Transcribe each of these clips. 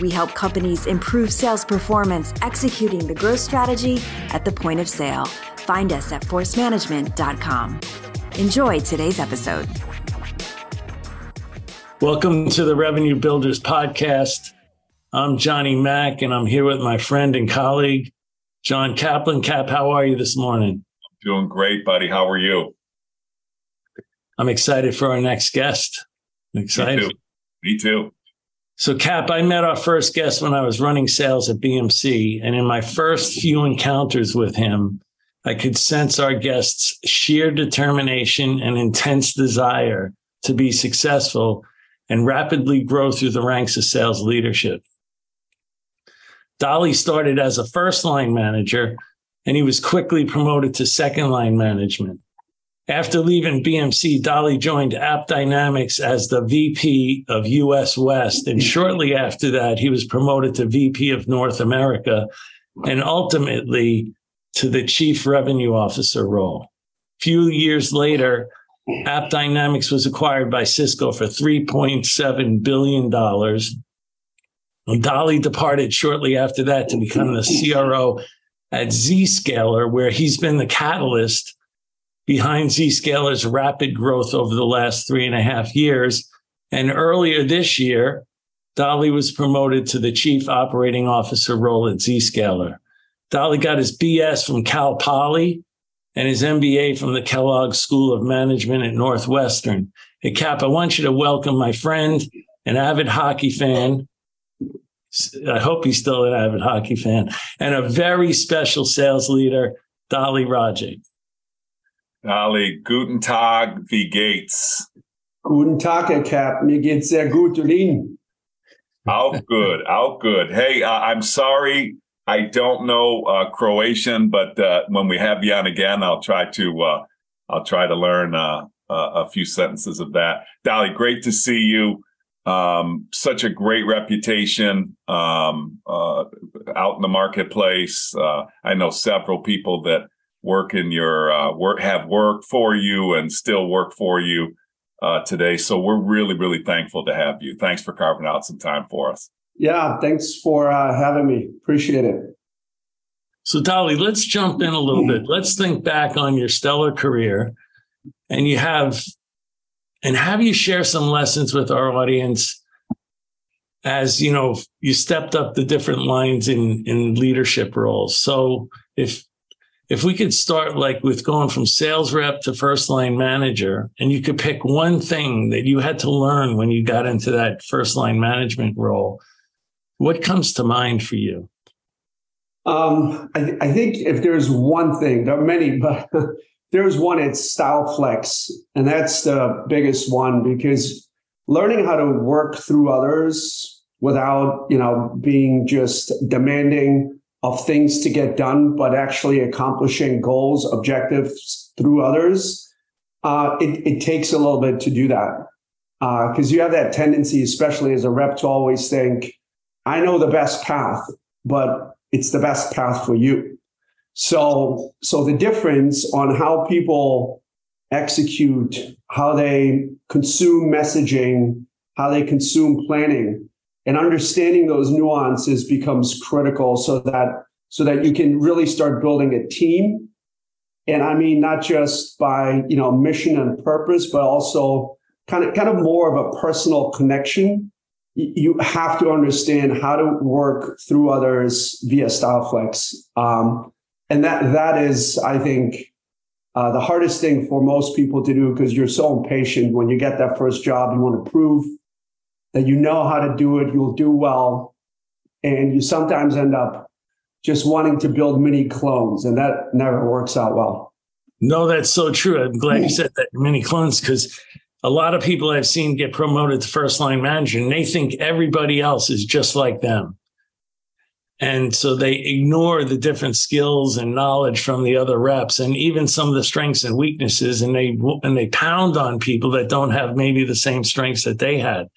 We help companies improve sales performance, executing the growth strategy at the point of sale. Find us at forcemanagement.com. Enjoy today's episode. Welcome to the Revenue Builders Podcast. I'm Johnny Mack, and I'm here with my friend and colleague, John Kaplan. Cap, how are you this morning? I'm doing great, buddy. How are you? I'm excited for our next guest. I'm excited. Me too. Me too. So, Cap, I met our first guest when I was running sales at BMC. And in my first few encounters with him, I could sense our guest's sheer determination and intense desire to be successful and rapidly grow through the ranks of sales leadership. Dali started as a first line manager, and he was quickly promoted to second line management. After leaving BMC, Dali joined AppDynamics as the VP of US West. And shortly after that, he was promoted to VP of North America and ultimately to the Chief Revenue Officer role. A Few years later, AppDynamics was acquired by Cisco for $3.7 billion. And Dali departed shortly after that to become the CRO at Zscaler, where he's been the catalyst behind Zscaler's rapid growth over the last three and a half years. And earlier this year, Dali was promoted to the chief operating officer role at Zscaler. Dali got his BS from Cal Poly and his MBA from the Kellogg School of Management at Northwestern. Hey, Cap, I want you to welcome my friend, an avid hockey fan. I hope he's still an avid hockey fan, and a very special sales leader, Dali Rajic. Ali, guten Tag, wie geht's? Guten Tag, Herr Cap. Mir geht's sehr gut und Ihnen? Auch good, auch good. Hey, uh, I'm sorry I don't know uh, Croatian, but uh, when we have you on again, I'll try to uh, I'll try to learn uh, a few sentences of that. Dali, great to see you. Um, such a great reputation um, uh, out in the marketplace. I know several people that work in your uh, work have work for you and still work for you uh, today. So we're really, really thankful to have you. Thanks for carving out some time for us. Yeah, thanks for uh, having me. Appreciate it. So, Dali, let's jump in a little bit. Let's think back on your stellar career, and you have, and have you share some lessons with our audience as you know you stepped up the different lines in in leadership roles. So, if if we could start like with going from sales rep to first line manager and you could pick one thing that you had to learn when you got into that first line management role what comes to mind for you? Um, I, I, think if there's one thing there are many but there's one it's style flex. And that's the biggest one because learning how to work through others without you know being just demanding of things to get done, but actually accomplishing goals, objectives through others, uh, it, it takes a little bit to do that. Because uh, you have that tendency, especially as a rep, to always think, I know the best path, but it's the best path for you. So, so the difference on how people execute, how they consume messaging, how they consume planning and understanding those nuances becomes critical so that so that you can really start building a team and i mean not just by you know mission and purpose but also kind of kind of more of a personal connection you have to understand how to work through others via StyleFlex. Um, and that that is, I think, uh, the hardest thing for most people to do because you're so impatient when you get that first job. You want to prove that you know how to do it, you'll do well. And you sometimes end up just wanting to build mini clones, and that never works out well. No, that's so true. I'm glad you said that mini clones because a lot of people I've seen get promoted to first line manager and they think everybody else is just like them. And so they ignore the different skills and knowledge from the other reps and even some of the strengths and weaknesses. And they, and they pound on people that don't have maybe the same strengths that they had.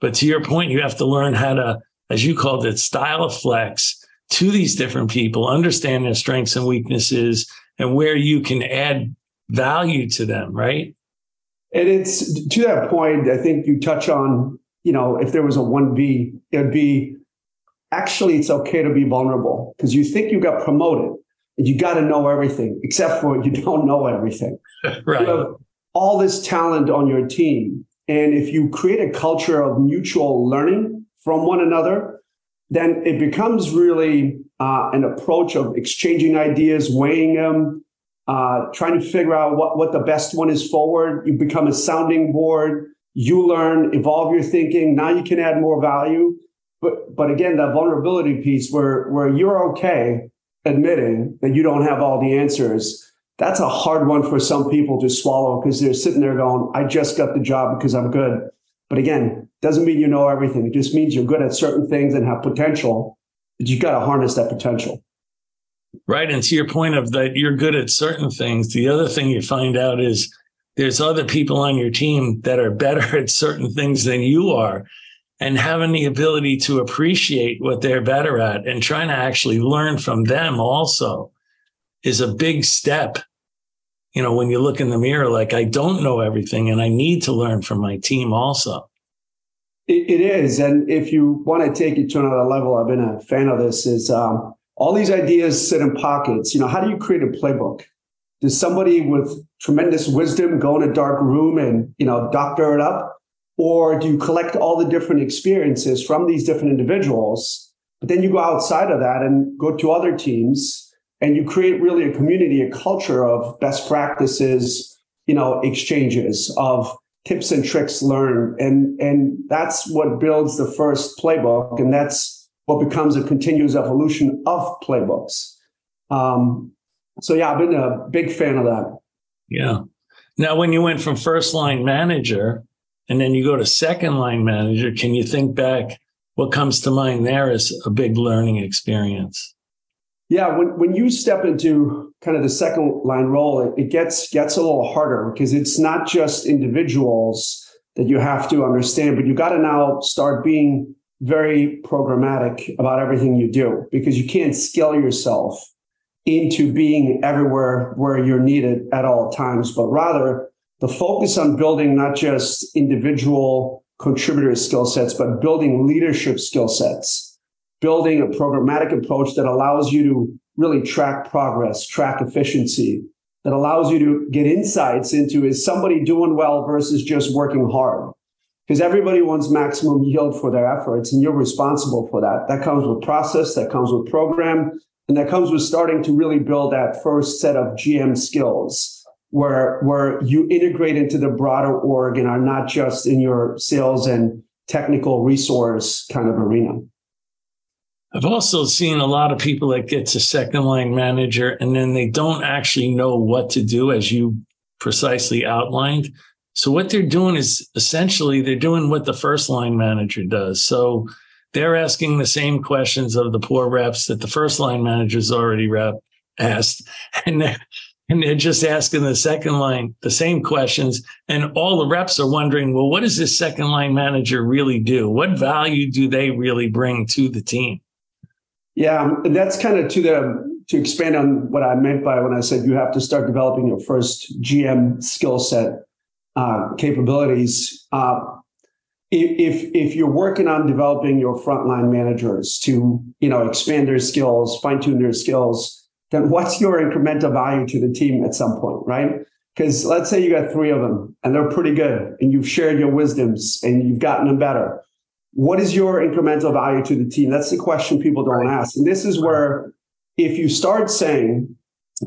But to your point, you have to learn how to, as you called it, style a flex to these different people, understand their strengths and weaknesses and where you can add value to them, right? And it's to that point, I think you touch on, you know, if there was a 1B, it'd be actually it's okay to be vulnerable because you think you got promoted and you got to know everything, except for you don't know everything. right. You have all this talent on your team. And if you create a culture of mutual learning from one another, then it becomes really uh, an approach of exchanging ideas, weighing them, uh, trying to figure out what, what the best one is forward. You become a sounding board. You learn, evolve your thinking. Now you can add more value. But but again, that vulnerability piece where where you're okay admitting that you don't have all the answers. That's a hard one for some people to swallow because they're sitting there going, I just got the job because I'm good. But again, doesn't mean you know everything. It just means you're good at certain things and have potential. But you've got to harness that potential. Right. And to your point of that you're good at certain things, the other thing you find out is there's other people on your team that are better at certain things than you are and having the ability to appreciate what they're better at and trying to actually learn from them also is a big step. You know, when you look in the mirror, like I don't know everything and I need to learn from my team also. it is. And if you want to take it to another level, I've been a fan of this, is um, all these ideas sit in pockets. You know, how do you create a playbook? Does somebody with tremendous wisdom go in a dark room and, you know, doctor it up? Or do you collect all the different experiences from these different individuals? But then you go outside of that and go to other teams and you create really a community, a culture of best practices, you know, exchanges of tips and tricks learned. And, and that's what builds the first playbook. And that's what becomes a continuous evolution of playbooks. Um, so yeah, I've been a big fan of that. Yeah. Now, when you went from first line manager and then you go to second line manager, can you think back? What comes to mind there is a big learning experience. Yeah, when, when you step into kind of the second line role, it, it gets gets a little harder because it's not just individuals that you have to understand, but you got to now start being very programmatic about everything you do because you can't scale yourself into being everywhere where you're needed at all times, but rather the focus on building not just individual contributor skill sets, but building leadership skill sets, building a programmatic approach that allows you to really track progress, track efficiency, that allows you to get insights into is somebody doing well versus just working hard? Because everybody wants maximum yield for their efforts, and you're responsible for that. That comes with process, that comes with program, and that comes with starting to really build that first set of GM skills where where you integrate into the broader org and are not just in your sales and technical resource kind of arena. I've also seen a lot of people that get to second line manager and then they don't actually know what to do as you precisely outlined. So what they're doing is essentially they're doing what the first line manager does. So they're asking the same questions of the poor reps that the first line manager's already rep asked. And they're, and they're just asking the second line the same questions and all the reps are wondering well what does this second line manager really do what value do they really bring to the team yeah that's kind of to the to expand on what i meant by when i said you have to start developing your first gm skill set uh, capabilities uh, if if you're working on developing your frontline managers to you know expand their skills fine tune their skills then what's your incremental value to the team at some point, right? Because let's say you got three of them and they're pretty good and you've shared your wisdoms and you've gotten them better. What is your incremental value to the team? That's the question people don't ask. And this is where if you start saying,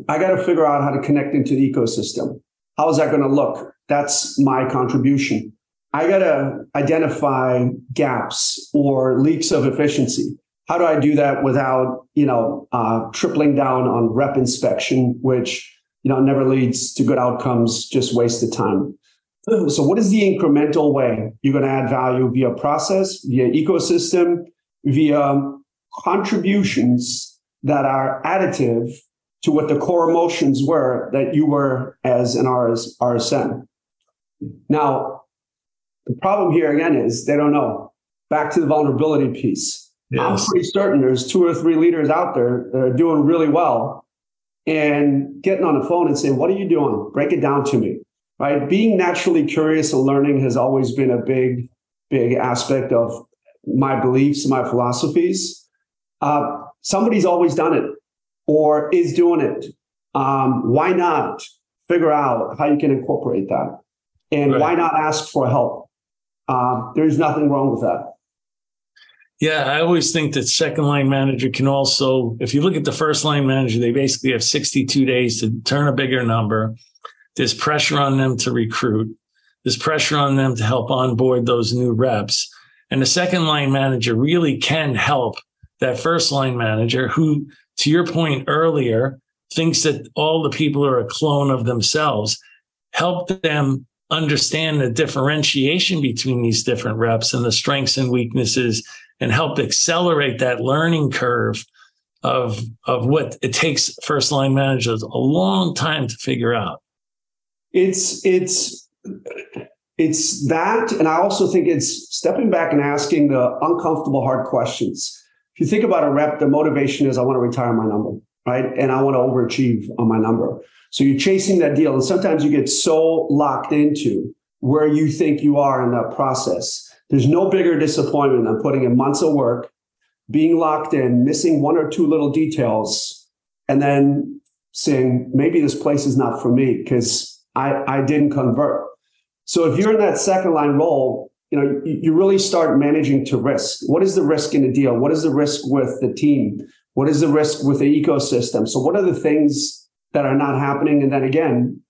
I got to figure out how to connect into the ecosystem, how is that going to look? That's my contribution. I got to identify gaps or leaks of efficiency how do I do that without, you know, uh, tripling down on rep inspection, which, you know, never leads to good outcomes, just wasted time. So what is the incremental way you're going to add value via process, via ecosystem, via contributions that are additive to what the core emotions were that you were as an RS, RSM. Now, the problem here again is they don't know. Back to the vulnerability piece. Yes. I'm pretty certain there's two or three leaders out there that are doing really well and getting on the phone and saying, What are you doing? Break it down to me. Right? Being naturally curious and learning has always been a big, big aspect of my beliefs, and my philosophies. Uh, somebody's always done it or is doing it. Um, why not figure out how you can incorporate that? And right. why not ask for help? Uh, there's nothing wrong with that. Yeah, I always think that second line manager can also, if you look at the first line manager, they basically have 62 days to turn a bigger number. There's pressure on them to recruit. There's pressure on them to help onboard those new reps. And the second line manager really can help that first line manager who, to your point earlier, thinks that all the people are a clone of themselves. Help them understand the differentiation between these different reps and the strengths and weaknesses and help accelerate that learning curve of, of what it takes first line managers a long time to figure out. It's, it's, it's that. And I also think it's stepping back and asking the uncomfortable, hard questions. If you think about a rep, the motivation is I want to retire my number, right? And I want to overachieve on my number. So you're chasing that deal. And sometimes you get so locked into where you think you are in that process. There's no bigger disappointment than putting in months of work, being locked in, missing one or two little details, and then saying, maybe this place is not for me because I, I didn't convert. So if you're in that second line role, you know, you, you really start managing to risk. What is the risk in the deal? What is the risk with the team? What is the risk with the ecosystem? So what are the things that are not happening? And then again,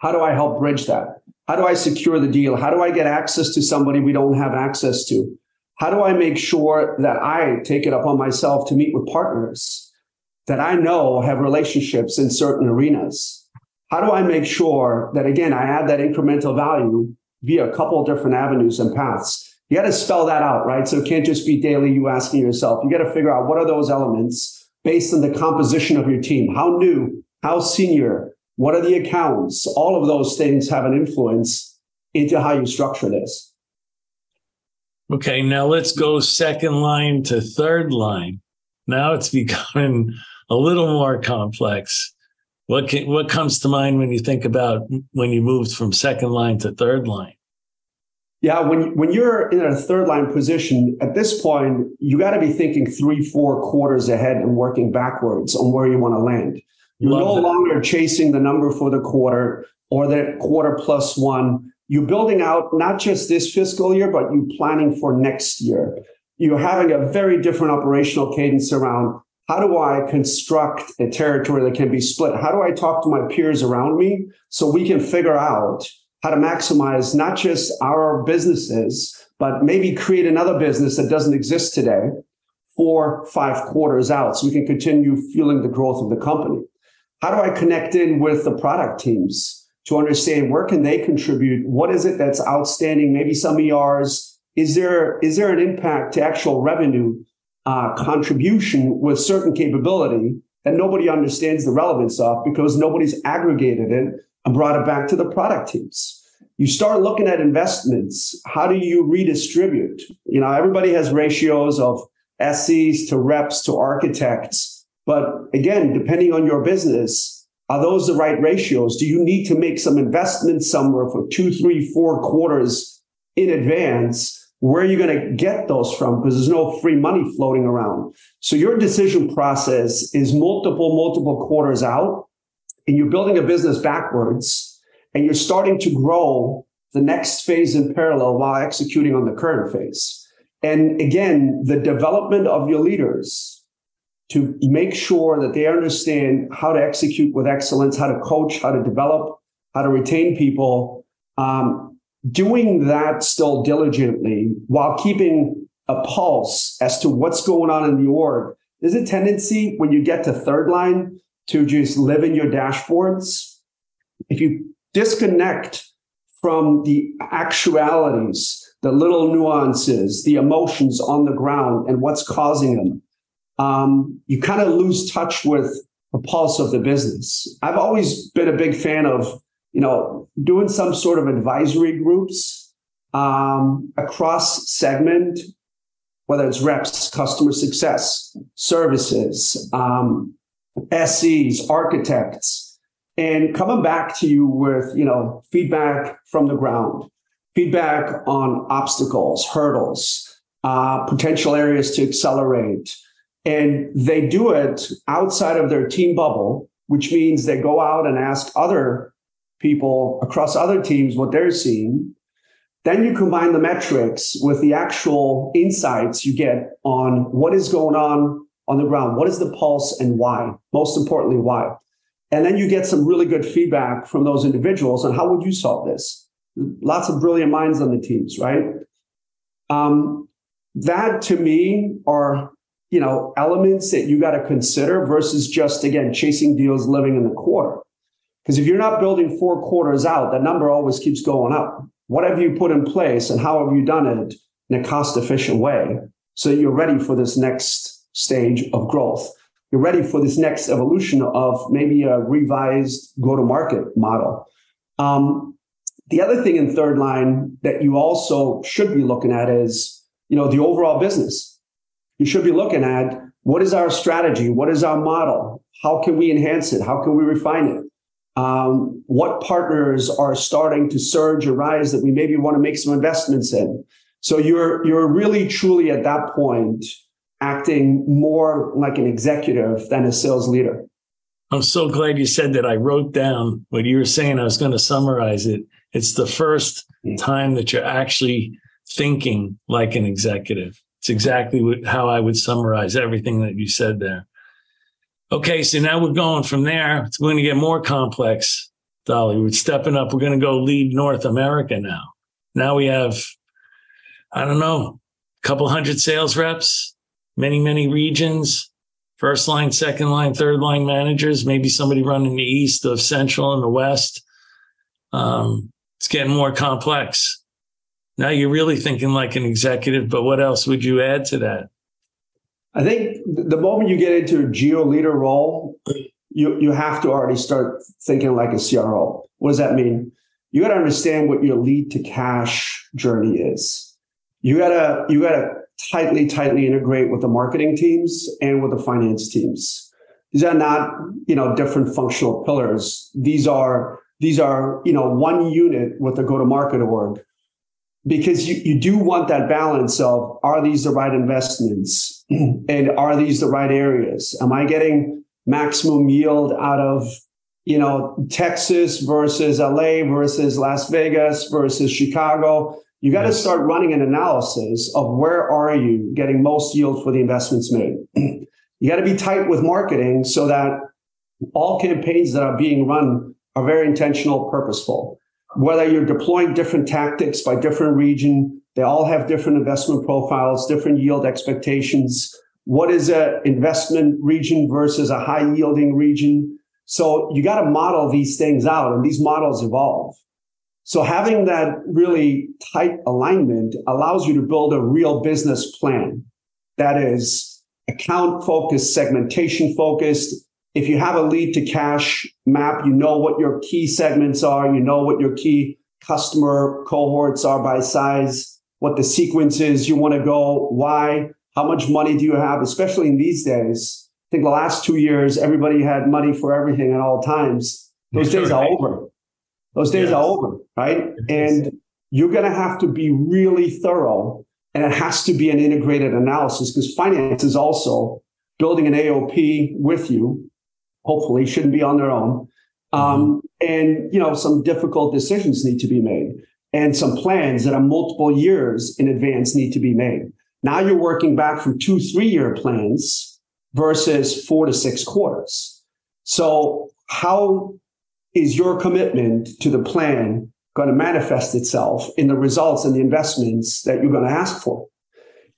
how do I help bridge that? How do I secure the deal? How do I get access to somebody we don't have access to? How do I make sure that I take it upon myself to meet with partners that I know have relationships in certain arenas? How do I make sure that, again, I add that incremental value via a couple different avenues and paths? You got to spell that out, right? So it can't just be daily you asking yourself. You got to figure out what are those elements based on the composition of your team. How new, how senior, what are the accounts? All of those things have an influence into how you structure this. Okay, now let's go second line to third line. Now it's becoming a little more complex. What can, what comes to mind when you think about when you moved from second line to third line? Yeah, when when you're in a third line position at this point, you got to be thinking three, four quarters ahead and working backwards on where you want to land. You're Love no that. longer chasing the number for the quarter or the quarter plus one. You're building out not just this fiscal year, but you're planning for next year. You're having a very different operational cadence around how do I construct a territory that can be split? How do I talk to my peers around me so we can figure out how to maximize not just our businesses, but maybe create another business that doesn't exist today four, five quarters out so we can continue fueling the growth of the company? How do I connect in with the product teams to understand where can they contribute? What is it that's outstanding? Maybe some ERs. Is there is there an impact to actual revenue uh, contribution with certain capability that nobody understands the relevance of because nobody's aggregated it and brought it back to the product teams. You start looking at investments. How do you redistribute? You know, everybody has ratios of SCs to reps to architects. But again, depending on your business, are those the right ratios? Do you need to make some investments somewhere for two, three, four quarters in advance where are you going to get those from? Because there's no free money floating around. So your decision process is multiple, multiple quarters out, and you're building a business backwards, and you're starting to grow the next phase in parallel while executing on the current phase. And again, the development of your leaders to make sure that they understand how to execute with excellence, how to coach, how to develop, how to retain people, um, doing that still diligently while keeping a pulse as to what's going on in the org. There's a tendency when you get to third line to just live in your dashboards. If you disconnect from the actualities, the little nuances, the emotions on the ground, and what's causing them, um, you kind of lose touch with the pulse of the business. I've always been a big fan of, you know, doing some sort of advisory groups um, across segment, whether it's reps, customer success, services, um, SEs, architects, and coming back to you with, you know, feedback from the ground, feedback on obstacles, hurdles, uh, potential areas to accelerate. And they do it outside of their team bubble, which means they go out and ask other people across other teams what they're seeing. Then you combine the metrics with the actual insights you get on what is going on on the ground. What is the pulse and why? Most importantly, why? And then you get some really good feedback from those individuals on how would you solve this? Lots of brilliant minds on the teams, right? Um, that to me are you know elements that you got to consider versus just again chasing deals living in the quarter because if you're not building four quarters out that number always keeps going up what have you put in place and how have you done it in a cost efficient way so you're ready for this next stage of growth you're ready for this next evolution of maybe a revised go to market model um, the other thing in third line that you also should be looking at is you know, the overall business. You should be looking at what is our strategy? What is our model? How can we enhance it? How can we refine it? Um, what partners are starting to surge or rise that we maybe want to make some investments in? So you're you're really truly at that point acting more like an executive than a sales leader. I'm so glad you said that. I wrote down what you were saying. I was going to summarize it. It's the first hmm. time that you're actually thinking like an executive. It's exactly what, how I would summarize everything that you said there. Okay, so now we're going from there. It's going to get more complex, Dali. We're stepping up. We're going to go lead North America now. Now we have, I don't know, a couple hundred sales reps, many, many regions, first line, second line, third line managers, maybe somebody running the east of central and the west. Um, it's getting more complex. Now you're really thinking like an executive, but what else would you add to that? I think the moment you get into a geo leader role, you, you have to already start thinking like a CRO. What does that mean? You got to understand what your lead to cash journey is. You gotta you gotta tightly, tightly integrate with the marketing teams and with the finance teams. These are not, you know, different functional pillars. These are these are, you know, one unit with the go-to-market org because you, you do want that balance of are these the right investments? And are these the right areas? Am i getting maximum yield out of you know texas versus la versus las vegas versus chicago? You got to yes. start running an analysis of where are you getting most yield for the investments made? You got to be tight with marketing so that all campaigns that are being run are very intentional purposeful whether you're deploying different tactics by different region, they all have different investment profiles, different yield expectations. What is an investment region versus a high yielding region? So you got to model these things out and these models evolve. So having that really tight alignment allows you to build a real business plan that is account focused, segmentation focused, if you have a lead to cash map, you know what your key segments are, you know what your key customer cohorts are by size, what the sequence is you want to go, why, how much money do you have, especially in these days. I think the last two years, everybody had money for everything at all times. Those days are over. Those days yes. are over, right? And you're going to have to be really thorough and it has to be an integrated analysis because finance is also building an AOP with you hopefully shouldn't be on their own. Um, mm-hmm. and you know, some difficult decisions need to be made, and some plans that are multiple years in advance need to be made. Now you're working back from two, three year plans versus four to six quarters. So how is your commitment to the plan going to manifest itself in the results and the investments that you're going to ask for?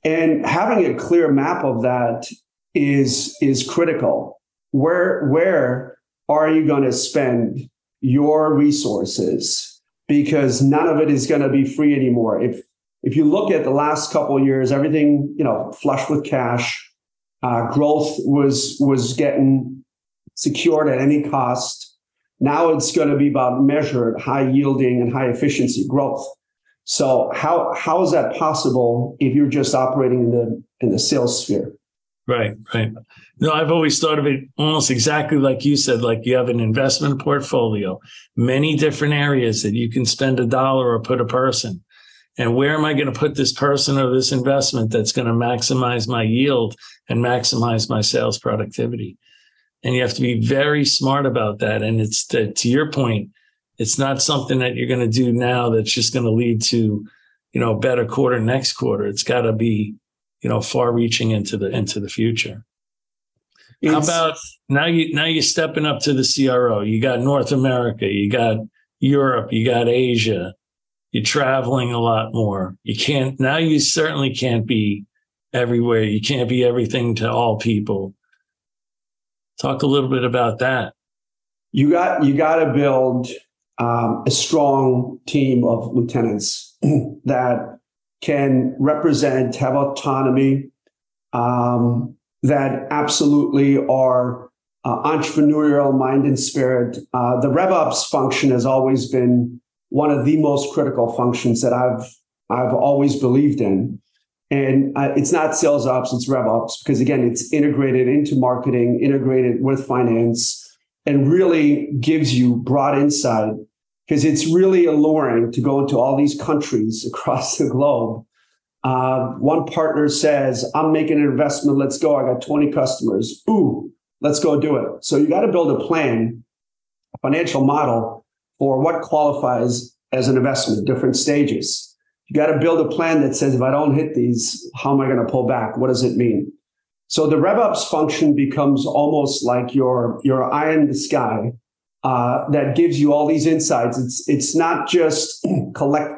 And having a clear map of that is, is critical where where are you going to spend your resources because none of it is going to be free anymore if if you look at the last couple years everything you know flush with cash Uh, growth was was getting secured at any cost. Now it's going to be about measured, high yielding, and high efficiency growth. So how how is that possible if you're just operating in the in the sales sphere? Right, right. No, I've always thought of it almost exactly like you said, like you have an investment portfolio, many different areas that you can spend a dollar or put a person. And where am I going to put this person or this investment that's going to maximize my yield and maximize my sales productivity? And you have to be very smart about that. And it's to, to your point, it's not something that you're going to do now that's just going to lead to, you know, better quarter next quarter. It's got to be, you know, far reaching into the into the future. It's, How about now you now you're stepping up to the CRO. You got North America, you got Europe, you got Asia. You're traveling a lot more. You can't now you certainly can't be everywhere. You can't be everything to all people. Talk a little bit about that. You got you got to build um, a strong team of lieutenants that can represent, have autonomy, um, that absolutely are uh, entrepreneurial mind and spirit. Uh, the RevOps function has always been one of the most critical functions that I've I've always believed in. And uh, it's not sales ops, it's RevOps, because again, it's integrated into marketing, integrated with finance, and really gives you broad insight because it's really alluring to go into all these countries across the globe. Uh, one partner says, I'm making an investment. Let's go. I got 20 customers. Ooh, let's go do it. So you got to build a plan, a financial model for what qualifies as an investment, different stages. You got to build a plan that says, if I don't hit these, how am I going to pull back? What does it mean? So the RevOps function becomes almost like your, your eye in the sky uh, that gives you all these insights. It's it's not just collect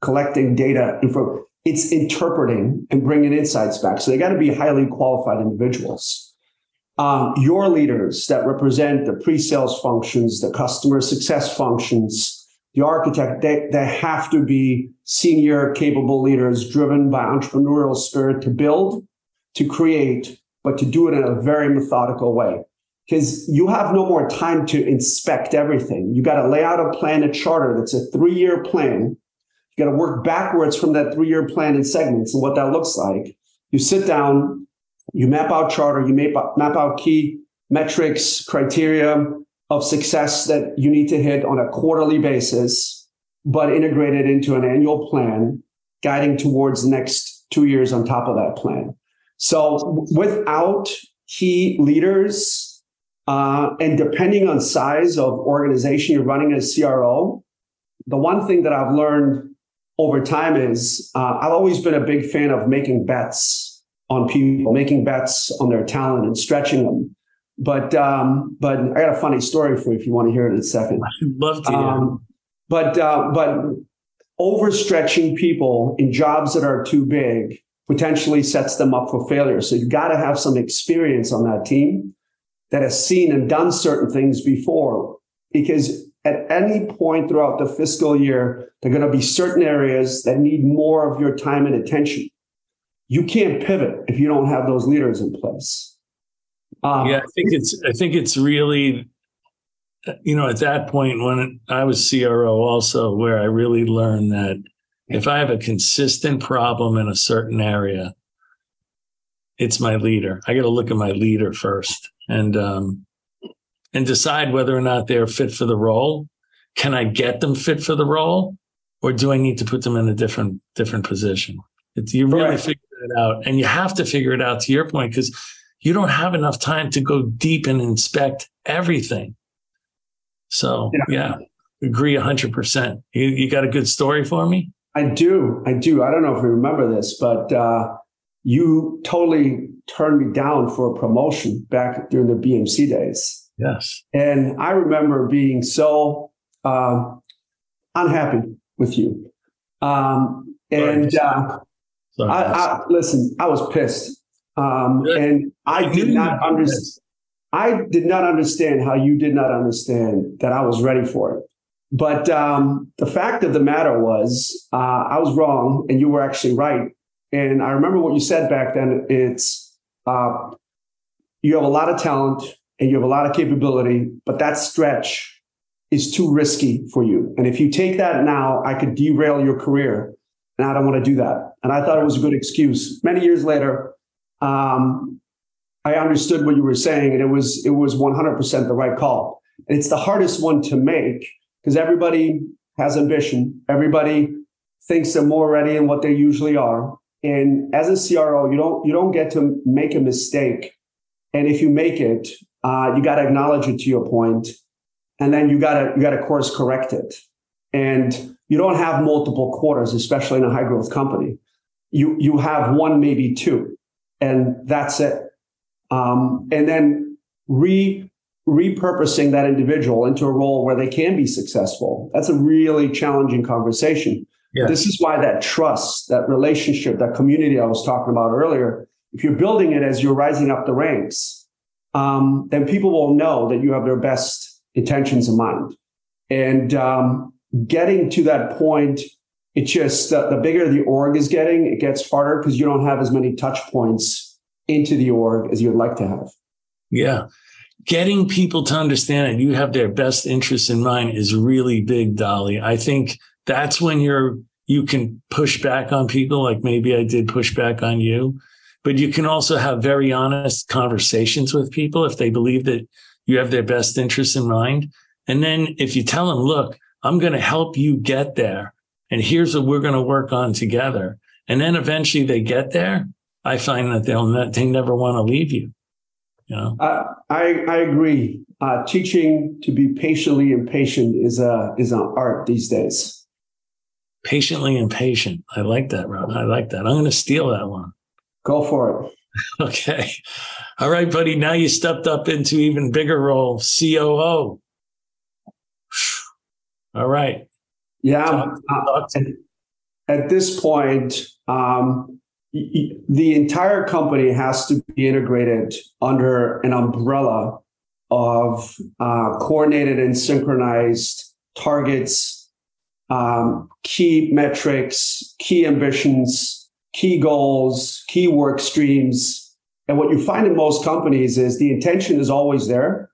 collecting data info. It's interpreting and bringing insights back. So they got to be highly qualified individuals. Um, your leaders that represent the pre-sales functions, the customer success functions, the architect, they, they have to be senior, capable leaders driven by entrepreneurial spirit to build, to create, but to do it in a very methodical way because you have no more time to inspect everything. You got to lay out a plan, a charter that's a three year plan. You got to work backwards from that three year plan in segments and what that looks like. You sit down, you map out charter, you map out key metrics, criteria of success that you need to hit on a quarterly basis, but integrated into an annual plan, guiding towards the next two years on top of that plan. So without key leaders, uh, and depending on size of organization you're running as CRO, the one thing that I've learned over time is uh, I've always been a big fan of making bets on people, making bets on their talent and stretching them. But um, but I got a funny story for you if you want to hear it in a second. I'd love to. Um, but uh, but overstretching people in jobs that are too big potentially sets them up for failure. So you've got to have some experience on that team that has seen and done certain things before. Because at any point throughout the fiscal year, there are going to be certain areas that need more of your time and attention. You can't pivot if you don't have those leaders in place. Um, yeah, I think it's I think it's really, you know, at that point when I was CRO also, where I really learned that if I have a consistent problem in a certain area, it's my leader. I got to look at my leader first and um, and decide whether or not they're fit for the role. Can I get them fit for the role, or do I need to put them in a different different position? It's, you really right. figure it out, and you have to figure it out. To your point, because you don't have enough time to go deep and inspect everything. So yeah, yeah agree hundred percent. You you got a good story for me? I do. I do. I don't know if you remember this, but uh, you totally turned me down for a promotion back during the BMC days. Yes. And I remember being so um, unhappy with you. Um, and uh, I, I, listen, I was pissed. Um, and I did not understand. I did not understand how you did not understand that I was ready for it. But um, the fact of the matter was, uh, I was wrong, and you were actually right. And I remember what you said back then. It's uh, you have a lot of talent and you have a lot of capability, but that stretch is too risky for you. And if you take that now, I could derail your career. And I don't want to do that. And I thought it was a good excuse. Many years later, um, I understood what you were saying, and it was it was 100% the right call. And it's the hardest one to make because everybody has ambition. Everybody thinks they're more ready than what they usually are. And as a CRO, you don't you don't get to make a mistake. And if you make it, uh, you got to acknowledge it to your point, and then you got to you got to course correct it. And you don't have multiple quarters, especially in a high growth company. You you have one, maybe two, and that's it. Um, and then re repurposing that individual into a role where they can be successful. That's a really challenging conversation. Yes. This is why that trust, that relationship, that community I was talking about earlier, if you're building it as you're rising up the ranks, um, then people will know that you have their best intentions in mind. And um, getting to that point, it just uh, the bigger the org is getting, it gets harder because you don't have as many touch points into the org as you'd like to have. Yeah getting people to understand that you have their best interests in mind is really big, Dali. I think that's when you're you can push back on people like maybe I did push back on you. But you can also have very honest conversations with people if they believe that you have their best interests in mind. And then if you tell them, look, I'm going to help you get there. And here's what we're going to work on together. And then eventually they get there. I find that they'll not, they never want to leave you. You know? Uh, I I agree. Uh, teaching to be patiently impatient is a is an art these days. Patiently impatient. I like that, Rob. I like that. I'm going to steal that one. Go for it. okay. All right, buddy. Now you stepped up into even bigger role, COO. All right. Yeah. Talk, talk uh, at, at, this point, um, the entire company has to be integrated under an umbrella of uh, coordinated and synchronized targets, um, key metrics, key ambitions, key goals, key work streams. And what you find in most companies is the intention is always there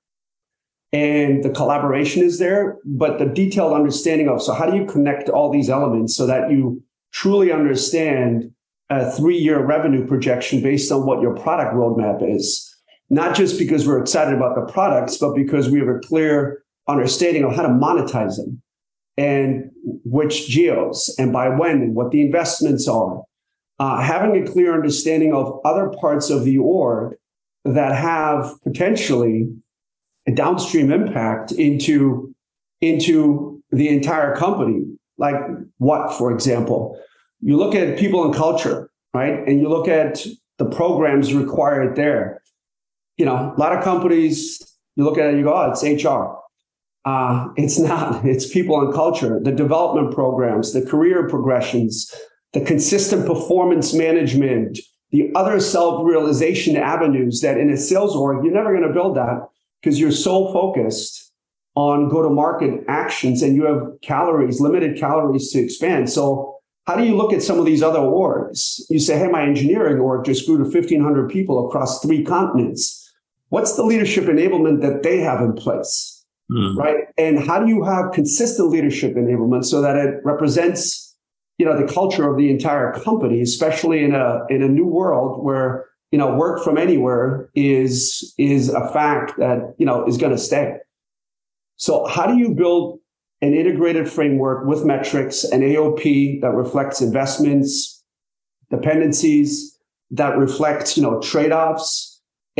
and the collaboration is there, but the detailed understanding of so how do you connect all these elements so that you truly understand a three year revenue projection based on what your product roadmap is. Not just because we're excited about the products, but because we have a clear understanding of how to monetize them and which geos and by when and what the investments are. Uh, having a clear understanding of other parts of the org that have potentially a downstream impact into, into the entire company. Like what, for example? you look at people and culture, right? And you look at the programs required there. You know, a lot of companies, you look at it, you go, oh, it's HR. Uh, it's not, it's people and culture, the development programs, the career progressions, the consistent performance management, the other self realization avenues that in a sales org, you're never going to build that because you're so focused on go to market actions and you have calories, limited calories to expand. So how do you look at some of these other orgs? You say, hey, my engineering org just grew to 1,500 people across three continents. What's the leadership enablement that they have in place? Mm. Right. And how do you have consistent leadership enablement so that it represents, you know, the culture of the entire company, especially in a in a new world where, you know, work from anywhere is is a fact that, you know, is going to stay. So how do you build an integrated framework with metrics and AOP that reflects investments, dependencies, that reflects, you know, trade-offs,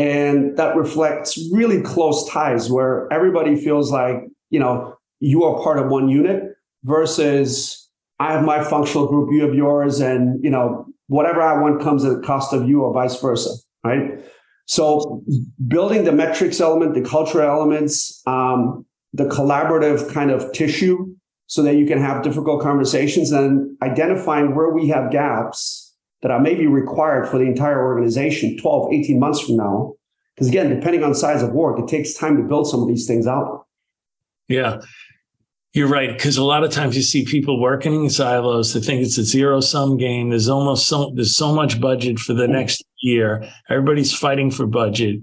and that reflects really close ties where everybody feels like, you know, you are part of one unit versus I have my functional group, you have yours, and you know, whatever I want comes at the cost of you or vice versa. Right. So building the metrics element, the cultural elements, um, the collaborative kind of tissue so that you can have difficult conversations and identifying where we have gaps that I may be required for the entire organization 12, 18 months from now. Because again, depending on size of work, it takes time to build some of these things out. Yeah. You're right. Because a lot of times you see people working in silos. They think it's a zero sum game. There's almost so there's so much budget for the next year. Everybody's fighting for budget.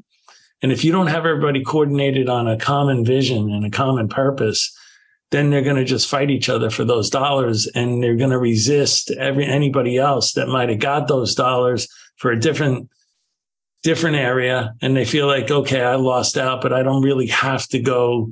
And if you don't have everybody coordinated on a common vision and a common purpose, then they're going to just fight each other for those dollars and they're going to resist every anybody else that might have got those dollars for a different different area and they feel like okay i lost out but i don't really have to go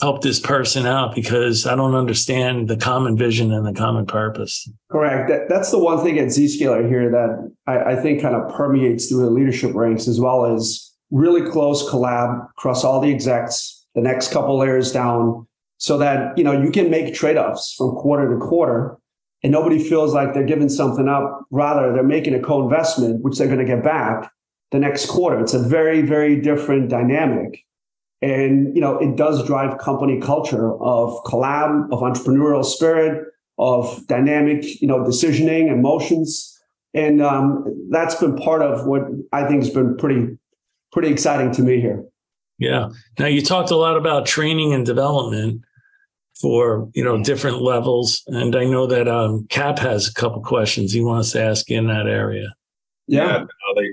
help this person out because i don't understand the common vision and the common purpose. Correct. That, that's the one thing at zscaler here that I, I think kind of permeates through the leadership ranks as well as really close collab across all the execs the next couple layers down so that you know you can make trade-offs from quarter to quarter and nobody feels like they're giving something up. Rather they're making a co-investment which they're going to get back the next quarter. It's a very very different dynamic. And you know it does drive company culture of collab of entrepreneurial spirit of dynamic you know decisioning emotions. And um, that's been part of what i think has been pretty pretty exciting to me here yeah. Now you talked a lot about training and development for you know different levels, and I know that um, Cap has a couple questions he wants to ask in that area. Yeah, yeah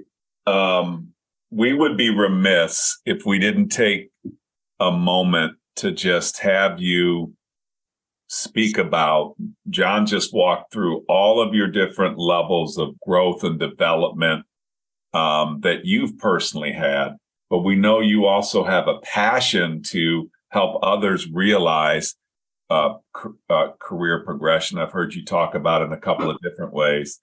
um, we would be remiss if we didn't take a moment to just have you speak about. John just walked through all of your different levels of growth and development um, that you've personally had but we know you also have a passion to help others realize uh, uh, career progression. I've heard you talk about in a couple of different ways,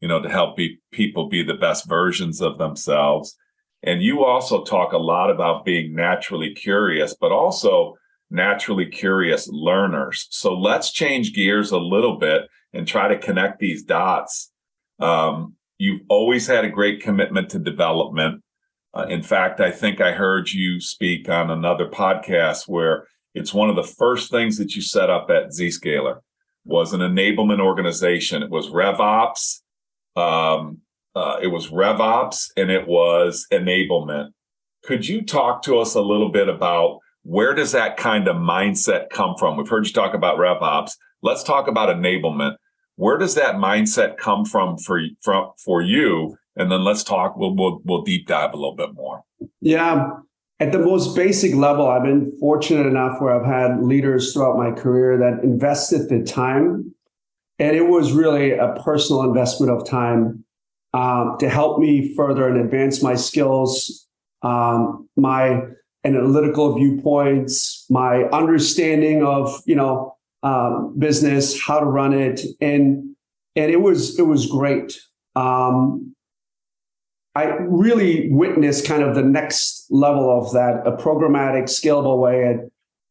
you know, to help be, people be the best versions of themselves. And you also talk a lot about being naturally curious, but also naturally curious learners. So let's change gears a little bit and try to connect these dots. Um, you've always had a great commitment to development. Uh, in fact, I think I heard you speak on another podcast where it's one of the first things that you set up at Zscaler was an enablement organization. It was RevOps, um, uh, it was RevOps, and it was enablement. Could you talk to us a little bit about where does that kind of mindset come from? We've heard you talk about RevOps. Let's talk about enablement. Where does that mindset come from for from for you? And then let's talk. We'll we'll we'll deep dive a little bit more. Yeah, at the most basic level, I've been fortunate enough where I've had leaders throughout my career that invested the time, and it was really a personal investment of time um, to help me further and advance my skills, um, my analytical viewpoints, my understanding of you know um, business, how to run it, and and it was it was great. Um, I really witnessed kind of the next level of that, a programmatic, scalable way at,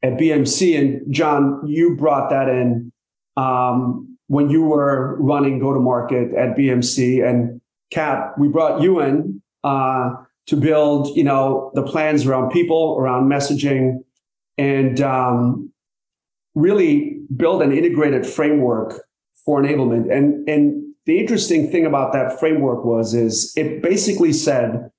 at BMC. And John, you brought that in um, when you were running go to market at BMC. And Cap, we brought you in uh, to build, you know, the plans around people, around messaging, and um, really build an integrated framework for enablement. And and the interesting thing about that framework was is it basically said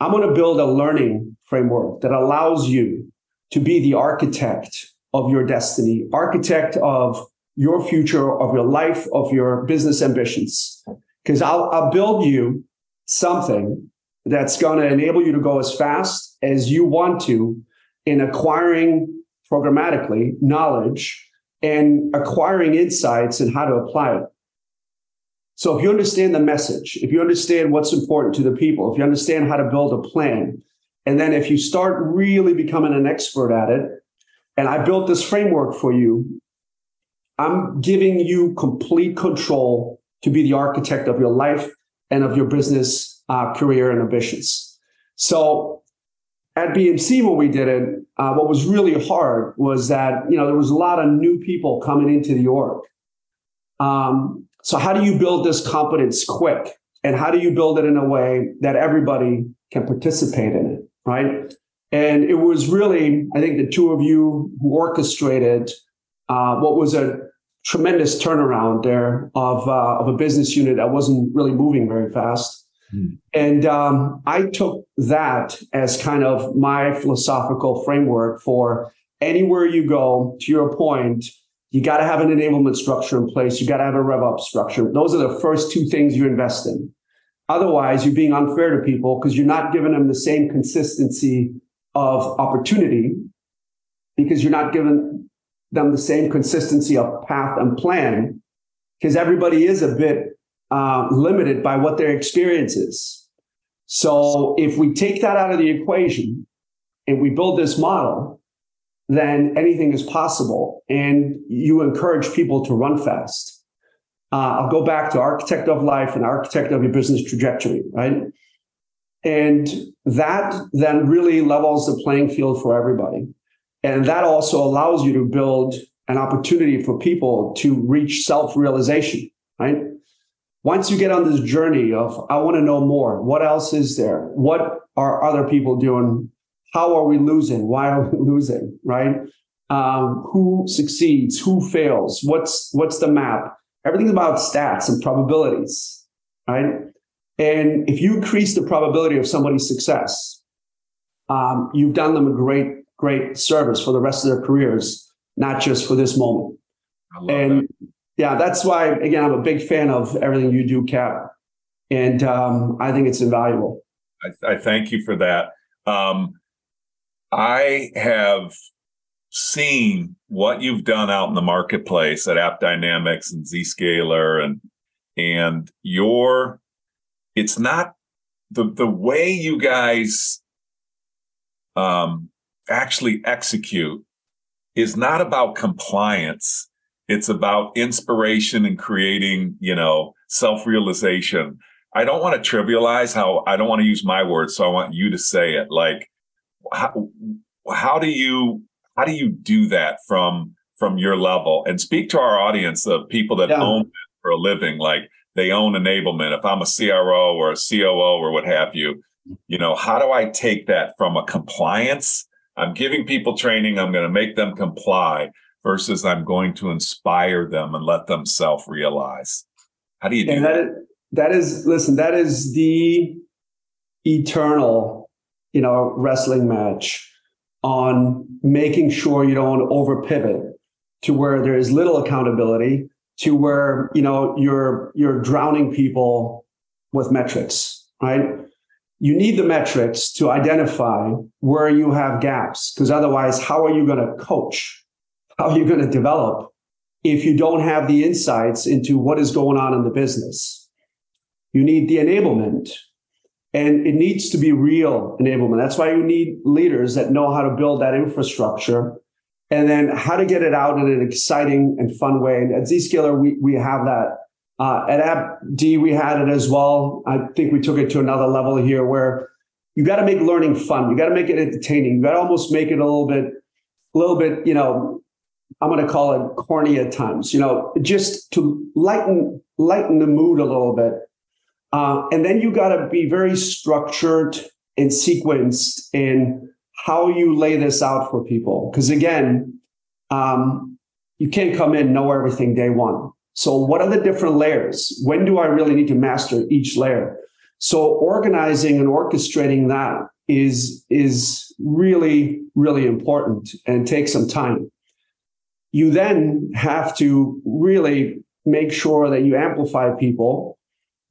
i'm going to build a learning framework that allows you to be the architect of your destiny architect of your future of your life of your business ambitions. Because I'll, I'll build you something that's going to enable you to go as fast as you want to in acquiring programmatically knowledge and acquiring insights and how to apply it so if you understand the message, if you understand what's important to the people, if you understand how to build a plan, and then if you start really becoming an expert at it, and I built this framework for you, I'm giving you complete control to be the architect of your life and of your business uh, career and ambitions. So at BMC, when we did it, uh, what was really hard was that you know there was a lot of new people coming into the org. Um, so, how do you build this competence quick? And how do you build it in a way that everybody can participate in it? Right. And it was really, I think, the two of you who orchestrated uh, what was a tremendous turnaround there of, uh, of a business unit that wasn't really moving very fast. Hmm. And um, I took that as kind of my philosophical framework for anywhere you go, to your point, you got to have an enablement structure in place. You got to have a rev up structure. Those are the first two things you invest in. Otherwise, you're being unfair to people because you're not giving them the same consistency of opportunity because you're not giving them the same consistency of path and plan because everybody is a bit uh, limited by what their experience is. So if we take that out of the equation and we build this model, then anything is possible. And you encourage people to run fast. Uh, I'll go back to architect of life and architect of your business trajectory, right? And that then really levels the playing field for everybody. And that also allows you to build an opportunity for people to reach self realization, right? Once you get on this journey of, I want to know more, what else is there? What are other people doing? How are we losing? Why are we losing, right? Um, who succeeds? Who fails? What's, what's the map? Everything's about stats and probabilities, right? And if you increase the probability of somebody's success, um, you've done them a great, great service for the rest of their careers, not just for this moment. and that. yeah, that's why, again, I'm a big fan of everything you do, Cap. And um, I think it's invaluable. I, I, thank you for that. Um, I have seen what you've done out in the marketplace at AppDynamics and Zscaler and and your it's not the the way you guys um, actually execute is not about compliance. It's about inspiration and creating, you know, self realization. I don't want to trivialize how I don't want to use my words, so I want you to say it. Like, how, how do you how do you do that from from your level and speak to our audience of people that yeah. own for a living? Like, they own enablement. If I'm a CRO or a COO or what have you, you know, how do I take that from a compliance? I'm giving people training. I'm going to make them comply versus I'm going to inspire them and let them self realize. How do you do and that? That is, listen, that is the eternal, you know, wrestling match on making sure you don't over pivot to where there is little accountability to where you know you're you're drowning people with metrics right? You need the metrics to identify where you have gaps because otherwise how are you going to coach? How are you going to develop if you don't have the insights into what is going on in the business? You need the enablement and it needs to be real enablement that's why you need leaders that know how to build that infrastructure and then how to get it out in an exciting and fun way. And at Zscaler, we, we have that. Uh, at AppD, we had it as well. I think we took it to another level here where you got to make learning fun. You got to make it entertaining. You got to almost make it a little bit, a little bit, you know, I'm going to call it corny at times, you know, just to lighten, lighten the mood a little bit. Uh, and then you got to be very structured and sequenced in how you lay this out for people. Because again, um, you can't come in know everything day one. So what are the different layers? When do I really need to master each layer? So organizing and orchestrating that is is really really important and takes some time. You then have to really make sure that you amplify people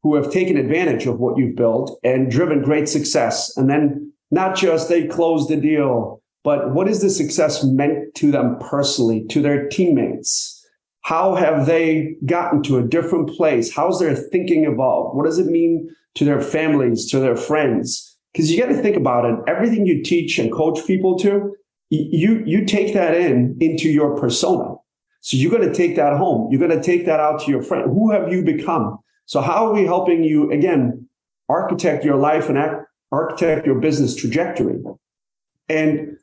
who have taken advantage of what you've built and driven great success and then not just they closed the deal, but what is the success meant to them personally, to their teammates? How have they gotten to a different place? How's their thinking evolved? What does it mean to their families, to their friends? Because you got to think about it. Everything you teach and coach people to, you you take that in into your persona. So you're going to take that home. You're going to take that out to your friend. Who have you become? So how are we helping you again architect your life and architect your business trajectory. And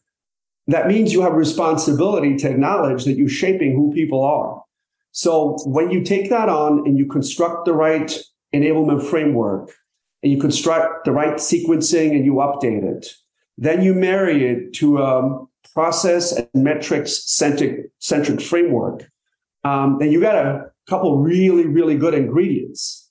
that means you have responsibility to acknowledge that you're shaping who people are. So when you take that on and you construct the right enablement framework and you construct the right sequencing and you update it, then you marry it to a process and metrics centric, framework. Um, then you got a couple really, really good ingredients.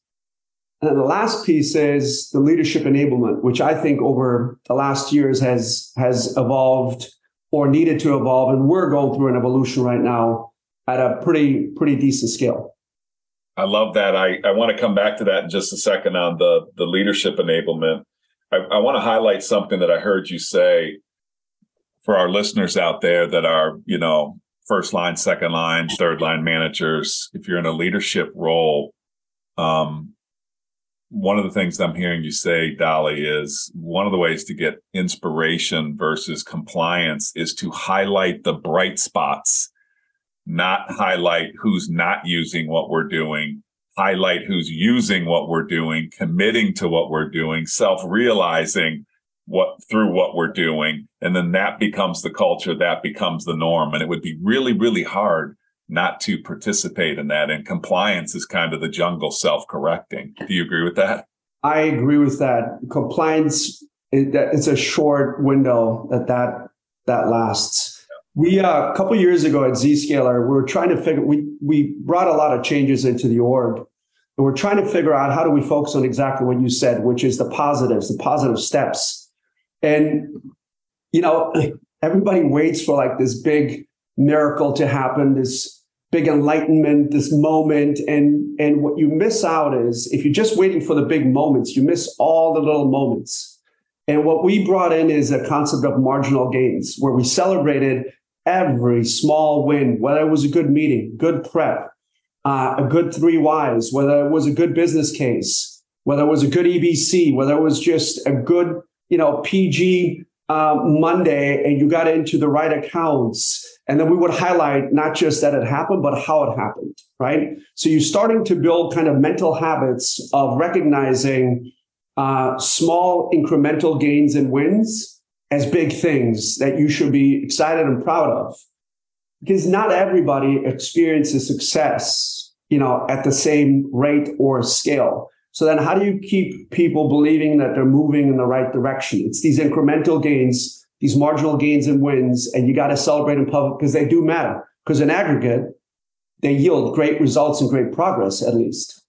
And then the last piece is the leadership enablement, which I think over the last years has has evolved or needed to evolve, and we're going through an evolution right now at a pretty pretty decent scale. I love that. I, I want to come back to that in just a second on the, the leadership enablement. I, I want to highlight something that I heard you say for our listeners out there that are, you know, first line, second line, third line managers. If you're in a leadership role, um, one of the things I'm hearing you say, Dali, is one of the ways to get inspiration versus compliance is to highlight the bright spots not highlight who's not using what we're doing, highlight who's using what we're doing, committing to what we're doing, self realizing what through what we're doing. And then that becomes the culture, that becomes the norm. And it would be really, really hard not to participate in that. And compliance is kind of the jungle self correcting. Do you agree with that? I agree with that. Compliance, it's a short window that that, that lasts we uh, a couple years ago at Zscaler, we were trying to figure. We we brought a lot of changes into the org, and we're trying to figure out how do we focus on exactly what you said, which is the positives, the positive steps. And you know, everybody waits for like this big miracle to happen, this big enlightenment, this moment, and and what you miss out is if you're just waiting for the big moments, you miss all the little moments. And what we brought in is a concept of marginal gains, where we celebrated every small win, whether it was a good meeting, good prep, uh, a good three whys, whether it was a good business case, whether it was a good EBC, whether it was just a good, you know, PG uh, Monday and you got into the right accounts. And then we would highlight not just that it happened, but how it happened, right? So you're starting to build kind of mental habits of recognizing uh, small incremental gains and wins as big things that you should be excited and proud of because not everybody experiences success you know at the same rate or scale so then how do you keep people believing that they're moving in the right direction? It's these incremental gains these marginal gains and wins and you got to celebrate in public because they do matter. Because in aggregate they yield great results and great progress at least.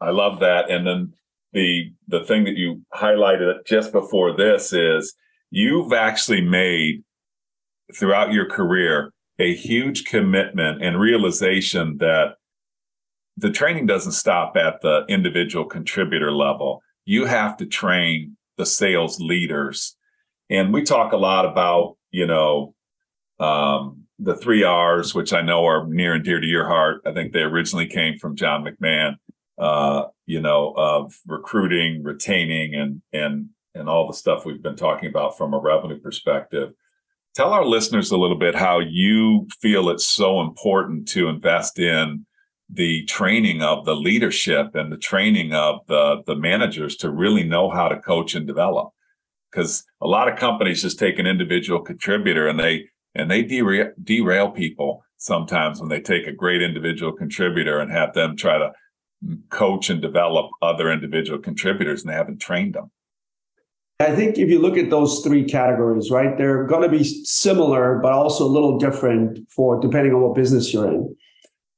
I love that. And then the the thing that you highlighted just before this is you've actually made throughout your career a huge commitment and realization that the training doesn't stop at the individual contributor level. You have to train the sales leaders. And we talk a lot about, you know, um, the three R's, which I know are near and dear to your heart. I think they originally came from John McMahon, uh, you know, of recruiting, retaining, and and and all the stuff we've been talking about from a revenue perspective. Tell our listeners a little bit how you feel it's so important to invest in the training of the leadership and the training of the, the managers to really know how to coach and develop. Because a lot of companies just take an individual contributor and they and they derail, derail people sometimes when they take a great individual contributor and have them try to coach and develop other individual contributors and they haven't trained them. I think if you look at those three categories, right, they're going to be similar, but also a little different for depending on what business you're in.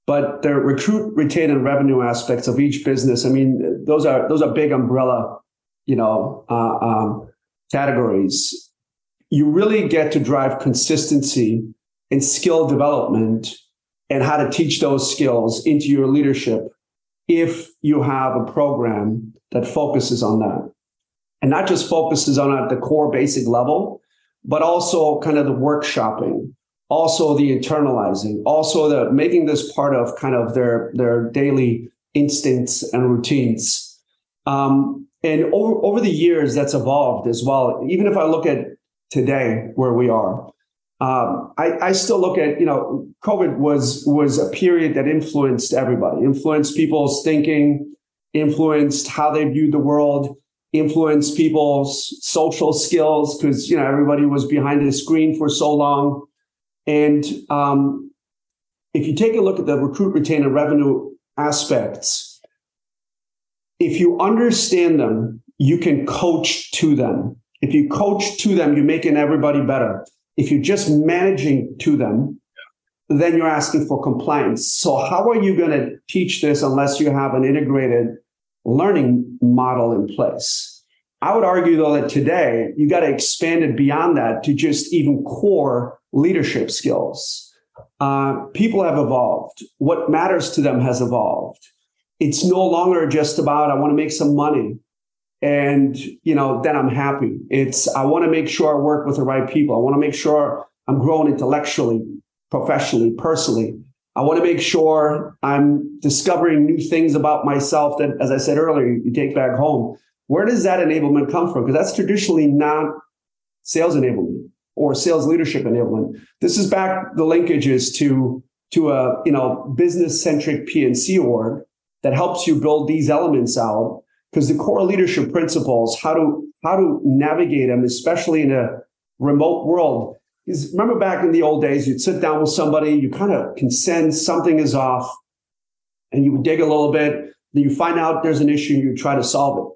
But the recruit, retain, and revenue aspects of each business, I mean, those are those are big umbrella, you know, uh, um, categories. You really get to drive consistency and skill development and how to teach those skills into your leadership if you have a program that focuses on that and not just focuses on at the core basic level, but also kind of the workshopping, also the internalizing, also the making this part of kind of their their daily instincts and routines. Um, and over, over the years, that's evolved as well. Even if I look at today where we are, um, I, I, still look at you know COVID was was a period that influenced everybody, influenced people's thinking, influenced how they viewed the world influenced people's social skills because you know everybody was behind the screen for so long and um, if you take a look at the recruit retain and revenue aspects if you understand them you can coach to them. If you coach to them you're making everybody better. If you're just managing to them then you're asking for compliance. So how are you going to teach this unless you have an integrated learning model in place. I would argue, though, that today you got to expand it beyond that to just even core leadership skills. Uh, people have evolved. What matters to them has evolved. it's no longer just about I want to make some money and you know then I'm happy. It's I want to make sure I work with the right people. I want to make sure I'm growing intellectually, professionally, personally. I want to make sure I'm discovering new things about myself that, as I said earlier, you take back home. Where does that enablement come from? Because that's traditionally not sales enablement or sales leadership enablement. This is back the linkages to to a you know business centric PNC org that helps you build these elements out because the core leadership principles how to how to navigate them especially in a remote world is remember back in the old days you'd sit down with somebody you kind of can sense something is off and you would dig a little bit then you find out there's an issue and you try to solve it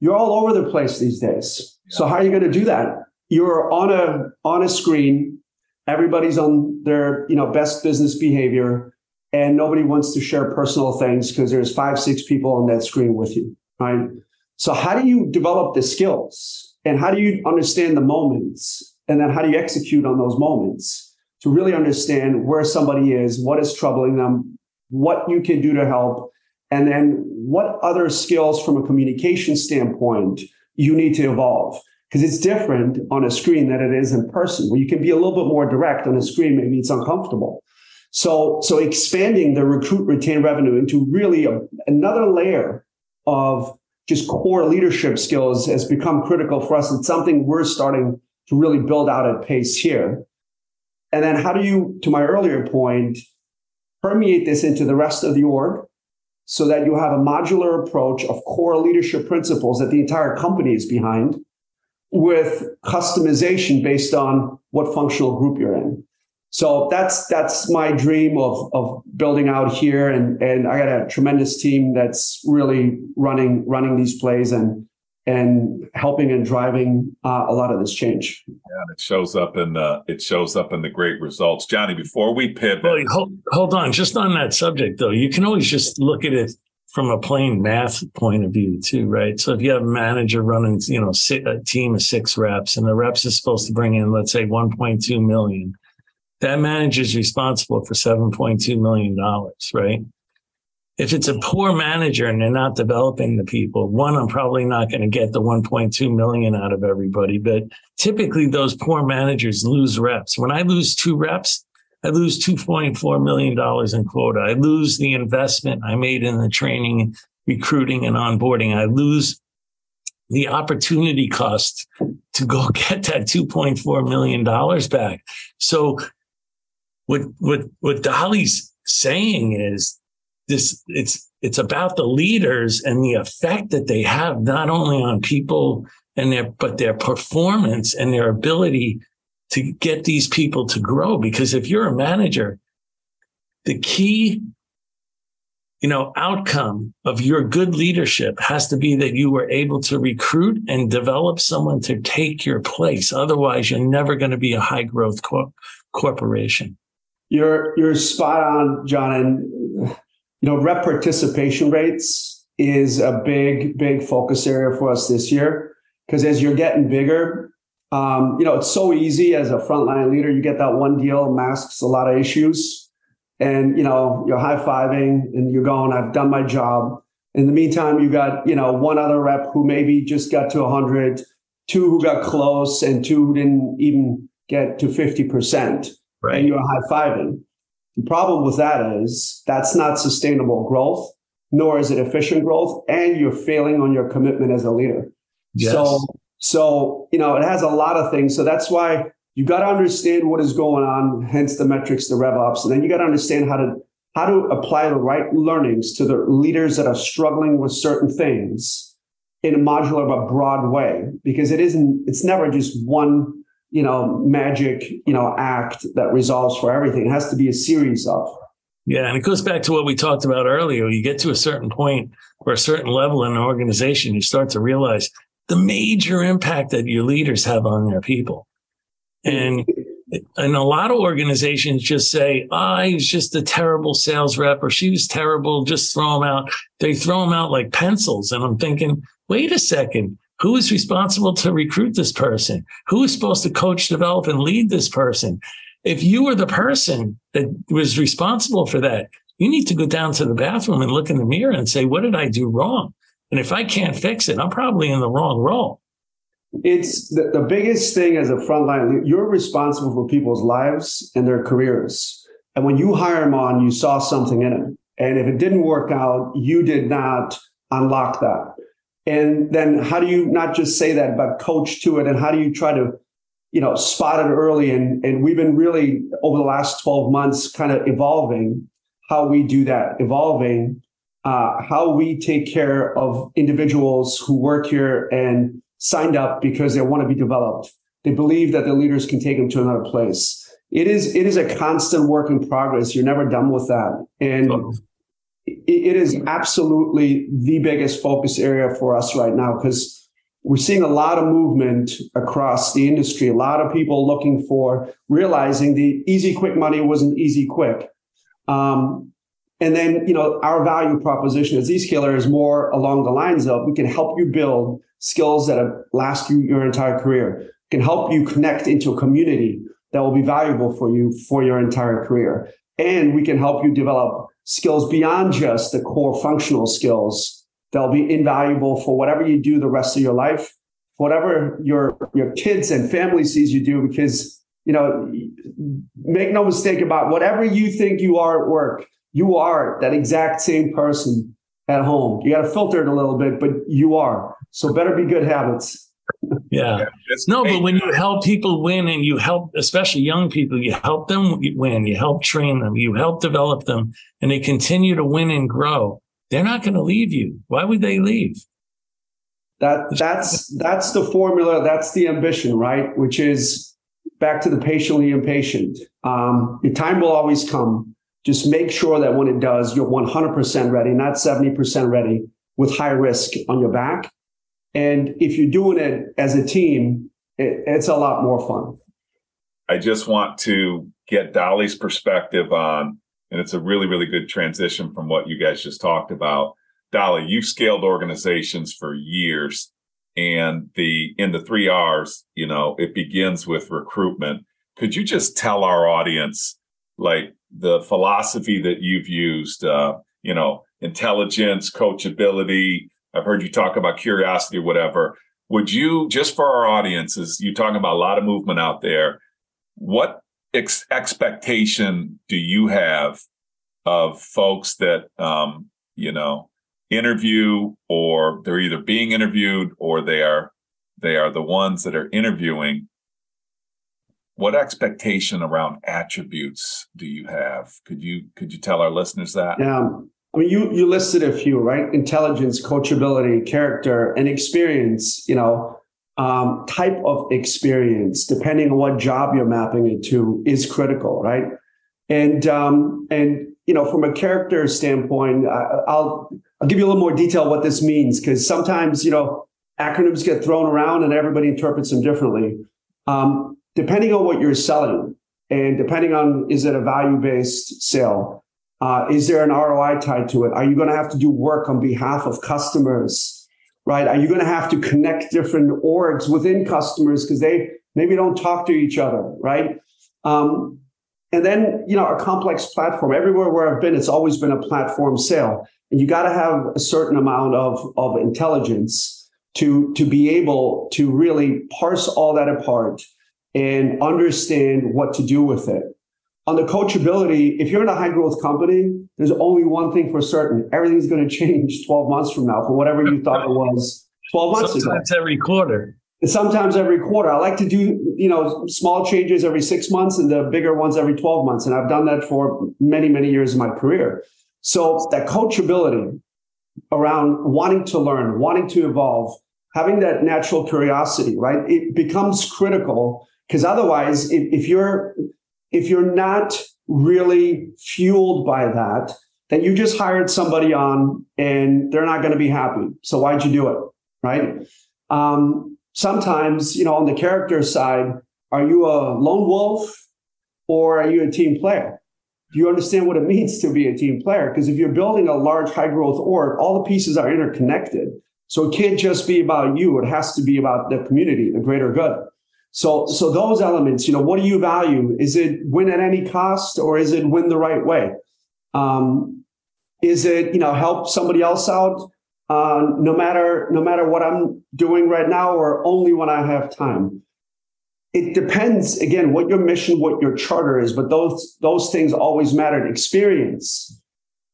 you're all over the place these days yeah. so how are you going to do that you're on a on a screen. Everybody's on their you know best business behavior and nobody wants to share personal things because there's five six people on that screen with you right? So how do you develop the skills? And how do you understand the moments? And then how do you execute on those moments to really understand where somebody is what is troubling them what you can do to help and then what other skills from a communication standpoint you need to evolve because it's different on a screen than it is in person. Where you can be a little bit more direct on a screen maybe it's uncomfortable. So so expanding the recruit retain revenue into really a, another layer of just core leadership skills has become critical for us. It's something we're starting to really build out at pace here. And then how do you to my earlier point permeate this into the rest of the org so that you have a modular approach of core leadership principles that the entire company is behind with customization based on what functional group you're in. So that's that's my dream of of building out here, and and I got a tremendous team that's really running running these plays and and helping and driving uh, a lot of this change. Yeah, and it shows up in the it shows up in the great results, Johnny. Before we pivot, Wait, hold, hold on, just on that subject though, you can always just look at it from a plain math point of view too, right? So if you have a manager running, you know, a team of six reps and the reps is supposed to bring in, let's say 1.2 million, that manager is responsible for 7.2 million dollars, right? If it's a poor manager and they're not developing the people, one, I'm probably not going to get the 1.2 million out of everybody, but typically those poor managers lose reps. When I lose two reps, I lose $2.4 million in quota. I lose the investment I made in the training, recruiting, and onboarding. I lose the opportunity cost to go get that $2.4 million back. So what, what, what Dali's saying is this, it's, it's about the leaders and the effect that they have not only on people and their, but their performance and their ability to get these people to grow. Because if you're a manager, the key, you know, outcome of your good leadership has to be that you were able to recruit and develop someone to take your place. Otherwise, you're never going to be a high growth corporation. You're you're spot on, John. And you know, rep participation rates is a big, big focus area for us this year. Because as you're getting bigger, um, you know, it's so easy as a frontline leader. You get that one deal, masks a lot of issues, and you know you're high fiving and you're going, "I've done my job." In the meantime, you got you know one other rep who maybe just got to 100, two who got close, and two who didn't even get to 50 percent, right. and you're high fiving. The problem with that is that's not sustainable growth, nor is it efficient growth, and you're failing on your commitment as a leader. Yes. So so, you know, it has a lot of things. So that's why you got to understand what is going on, hence the metrics, the rev ops. And then you got to understand how to how to apply the right learnings to the leaders that are struggling with certain things in a modular but broad way. Because it isn't, it's never just one, you know, magic, you know, act that resolves for everything. It has to be a series of. Yeah, and it goes back to what we talked about earlier. You get to a certain point or a certain level in an organization, you start to realize the major impact that your leaders have on their people. And and a lot of organizations just say, "Ah, oh, he's just a terrible sales rep, or she was terrible. Just throw them out." They throw them out like pencils, and I'm thinking, wait a second, who is responsible to recruit this person? Who is supposed to coach, develop, and lead this person? If you were the person that was responsible for that, You need to go down to the bathroom and look in the mirror and say, what did I do wrong? And if I can't fix it, I'm probably in the wrong role. It's the, the biggest thing as a frontline. You're responsible for people's lives and their careers. And when you hire them on, you saw something in them. And if it didn't work out, you did not unlock that. And then how do you not just say that, but coach to it? And how do you try to, you know, spot it early? And, and we've been really over the last 12 months kind of evolving how we do that, evolving uh, how we take care of individuals who work here and signed up because they want to be developed. They believe that the leaders can take them to another place. It is it is a constant work in progress. You're never done with that, and it is absolutely the biggest focus area for us right now because we're seeing a lot of movement across the industry. A lot of people looking for realizing the easy quick money wasn't easy quick. Um, and then, you know, our value proposition as Zscaler is more along the lines of we can help you build skills that last you your entire career, can help you connect into a community that will be valuable for you for your entire career. And we can help you develop skills beyond just the core functional skills that'll be invaluable for whatever you do the rest of your life, whatever your your kids and family sees you do, because you know, make no mistake about whatever you think you are at work, you are that exact same person at home. You got to filter it a little bit, but you are. So better be good habits. Yeah. yeah no, but when you help people win and you help, especially young people, you help them win, you help train them, you help develop them, and they continue to win and grow. They're not going to leave you. Why would they leave? That that's that's the formula. That's the ambition, right? Which is back to the patiently impatient. Um, your time will always come. Just make sure that when it does, you're 100% ready, not 70% ready with high risk on your back. And if you're doing it as a team, it, it's a lot more fun. I just want to get Dali's perspective on, and it's a really, really good transition from what you guys just talked about. Dali, you've scaled organizations for years and the in the three R's, you know, it begins with recruitment. Could you just tell our audience like the philosophy that you've used, uh, you know, intelligence, coachability. I've heard you talk about curiosity, or whatever. Would you, just for our audiences, you're talking about a lot of movement out there. What ex- expectation do you have of folks that, um, you know, interview or they're either being interviewed or they are they are the ones that are interviewing what expectation around attributes do you have? Could you could you tell our listeners that? Yeah. I mean, you you listed a few, right? Intelligence, coachability, character, and experience. You know, um, type of experience, depending on what job you're mapping it to, is critical, right? And um, and you know, from a character standpoint, I, I'll I'll give you a little more detail what this means because sometimes you know acronyms get thrown around and everybody interprets them differently. Um, depending on what you're selling and depending on is it a value based sale, uh, is there an ROI tied to it? Are you going to have to do work on behalf of customers? Right? Are you going to have to connect different orgs within customers because they maybe don't talk to each other? Right? Um, and then you know a complex platform. Everywhere where I've been, it's always been a platform sale, and you got to have a certain amount of of intelligence to to be able to really parse all that apart and understand what to do with it. On the coachability, if you're in a high growth company, there's only one thing for certain. Everything's going to change 12 months from now for whatever you thought it was 12 months Sometimes ago. Sometimes every quarter. Sometimes every quarter. I like to do, you know, small changes every six months and the bigger ones every 12 months. And I've done that for many, many years of my career. So that coachability around wanting to learn, wanting to evolve, having that natural curiosity, right? It becomes critical because otherwise, if, if you're if you're not really fueled by that, then you just hired somebody on and they're not going to be happy. So why'd you do it? Right. Um, sometimes, you know, on the character side, are you a lone wolf or are you a team player? Do you understand what it means to be a team player? Because if you're building a large high growth org, all the pieces are interconnected. So it can't just be about you. It has to be about the community, the greater good. So, so those elements, you know, what do you value? Is it win at any cost or is it win the right way? Um, is it you know help somebody else out uh, no matter no matter what I'm doing right now or only when I have time? It depends again what your mission, what your charter is, but those those things always matter. Experience.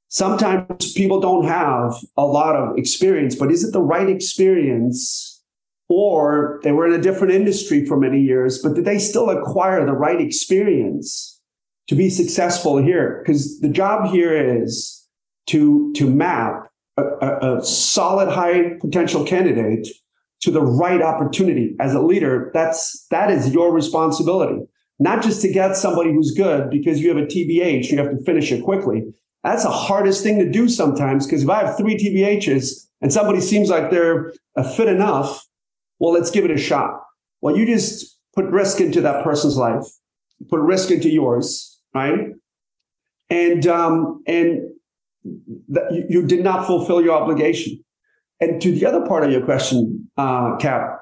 Sometimes people don't have a lot of experience, but is it the right experience? Or they were in a different industry for many years, but did they still acquire the right experience to be successful here? Because the job here is to to map a, a, a solid high potential candidate to the right opportunity. As a leader that's that is your responsibility. Not just to get somebody who's good because you have a tbh you have to finish it quickly. That's the hardest thing to do sometimes because if i have three tbhs and somebody seems like they're fit enough well let's give it a shot well you just put risk into that person's life put risk into yours right and um and that you, you did not fulfill your obligation. And to the other part of your question, uh, Cap,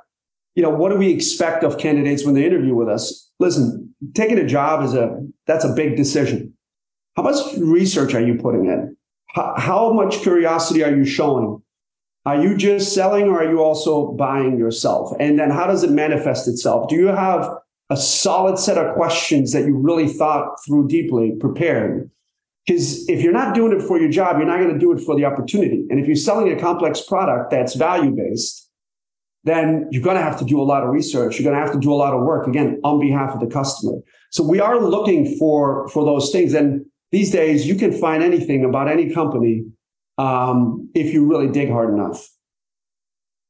you know, what do we expect of candidates when they interview with us? Listen, taking a job is a that's a big decision. How much research are you putting in? How, how much curiosity are you showing? Are you just selling or are you also buying yourself? And then how does it manifest itself? Do you have a solid set of questions that you really thought through deeply, prepared? Because if you're not doing it for your job, you're not going to do it for the opportunity. And if you're selling a complex product that's value based, then you're going to have to do a lot of research. You're going to have to do a lot of work again on behalf of the customer. So we are looking for for those things. And these days, you can find anything about any company um, if you really dig hard enough.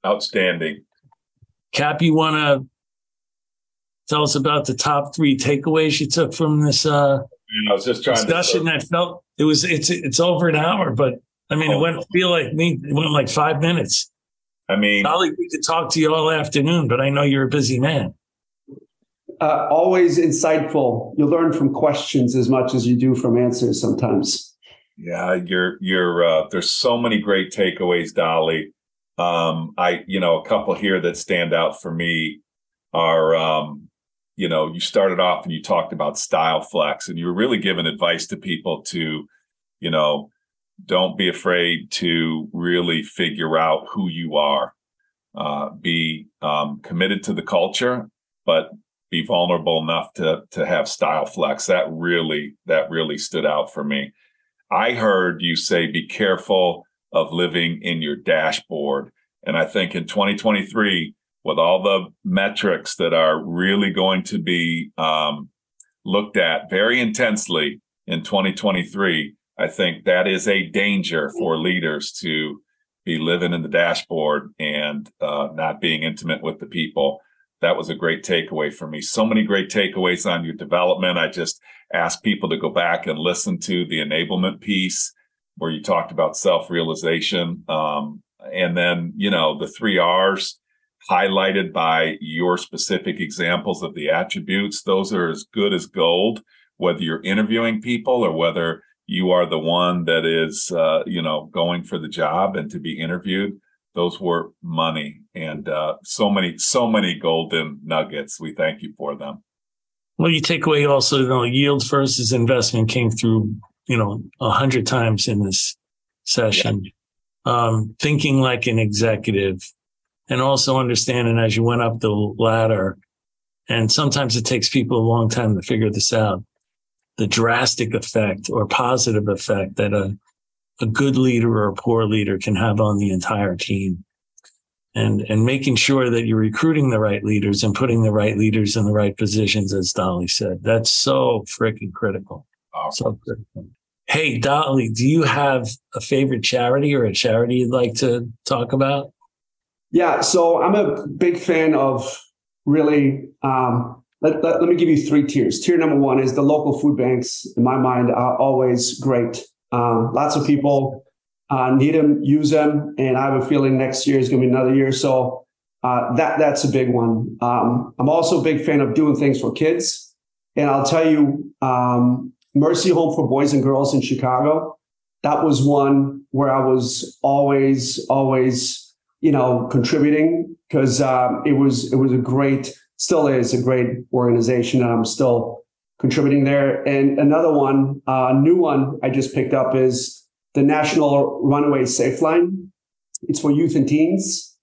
Outstanding. Cap, you want to tell us about the top three takeaways you took from this uh, I was just trying discussion to, that felt it was it's it's over an hour, but I mean, oh. it went feel like me. It went like five minutes. I mean, probably we could talk to you all afternoon, but I know you're a busy man. Uh, always insightful. You learn from questions as much as you do from answers sometimes. Yeah, you're you're. Uh, there's so many great takeaways, Dali. Um, I you know a couple here that stand out for me are um, you know, you started off and you talked about style flex and you were really giving advice to people to, you know, don't be afraid to really figure out who you are. Uh, be um, committed to the culture, but be vulnerable enough to to have style flex. That really that really stood out for me. I heard you say be careful of living in your dashboard, and I think in 2023 with all the metrics that are really going to be um, looked at very intensely in 2023, I think that is a danger for leaders to be living in the dashboard and uh, not being intimate with the people. That was a great takeaway for me. So many great takeaways on your development. I just ask people to go back and listen to the enablement piece where you talked about self realization. Um, and then, you know, the three R's highlighted by your specific examples of the attributes. Those are as good as gold, whether you're interviewing people or whether you are the one that is, uh, you know, going for the job and to be interviewed. Those were money and uh, so many, so many golden nuggets. We thank you for them. Well, you take away also, you know, yield versus investment came through, you know, a hundred times in this session. Yeah. Um, thinking like an executive, and also understanding as you went up the ladder. And sometimes it takes people a long time to figure this out. The drastic effect or positive effect that a, a good leader or a poor leader can have on the entire team. And, and making sure that you're recruiting the right leaders and putting the right leaders in the right positions, as Dali said. That's so freaking critical. So critical. Hey, Dali, do you have a favorite charity or a charity you'd like to talk about? Yeah, so I'm a big fan of really. Um, let, let, let, me give you three tiers. Tier number one is the local food banks. In my mind, are always great. Um, lots of people uh, need them, use them, and I have a feeling next year is going to be another year. So uh, that that's a big one. Um, I'm also a big fan of doing things for kids, and I'll tell you, um, Mercy Home for Boys and Girls in Chicago. That was one where I was always, always you know, contributing because um, it was it was a great, still is a great organization, and I'm still contributing there. And another one, a uh, new one I just picked up is the National Runaway Safeline. It's for youth and teens.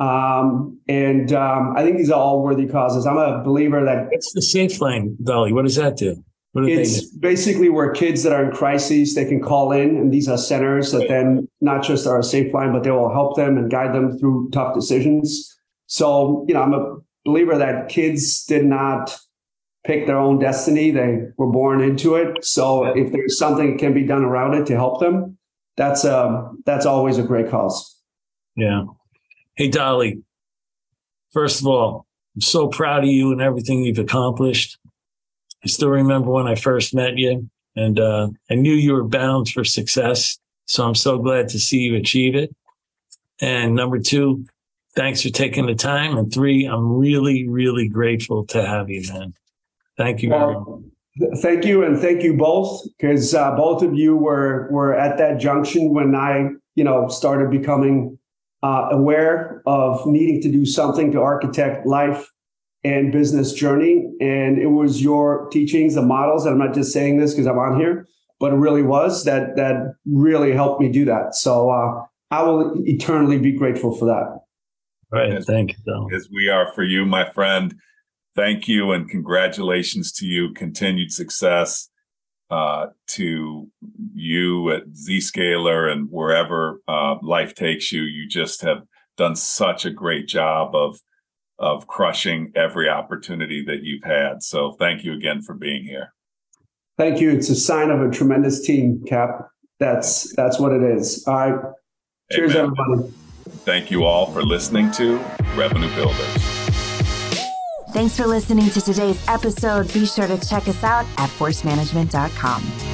Um, and um, I think these are all worthy causes. I'm a believer that it's the safe line, Dali. What does that do? do it's basically where kids that are in crises they can call in, and these are centers that then not just are a safe line, but they will help them and guide them through tough decisions. So you know, I'm a believer that kids did not pick their own destiny; they were born into it. So if there's something that can be done around it to help them, that's um, that's always a great cause. Yeah. Hey, Dali, first of all, I'm so proud of you and everything you've accomplished. I still remember when I first met you, and uh, I knew you were bound for success. So I'm so glad to see you achieve it. And number two, thanks for taking the time. And three, I'm really, really grateful to have you, man. Thank you. Well, thank you, and thank you both, because uh, both of you were were at that junction when I, you know, started becoming uh, aware of needing to do something to architect life and business journey. And it was your teachings, the models, and I'm not just saying this because I'm on here, but it really was that that really helped me do that. So uh, I will eternally be grateful for that. Right. As, Thank you. As we are for you, my friend. Thank you and congratulations to you. Continued success uh, to you at Zscaler and wherever uh, life takes you. You just have done such a great job of of crushing every opportunity that you've had. So thank you again for being here. Thank you. It's a sign of a tremendous team, Cap. That's that's what it is. All right. Cheers, Amen. everybody. Thank you all for listening to Revenue Builders. Thanks for listening to today's episode. Be sure to check us out at forcemanagement.com.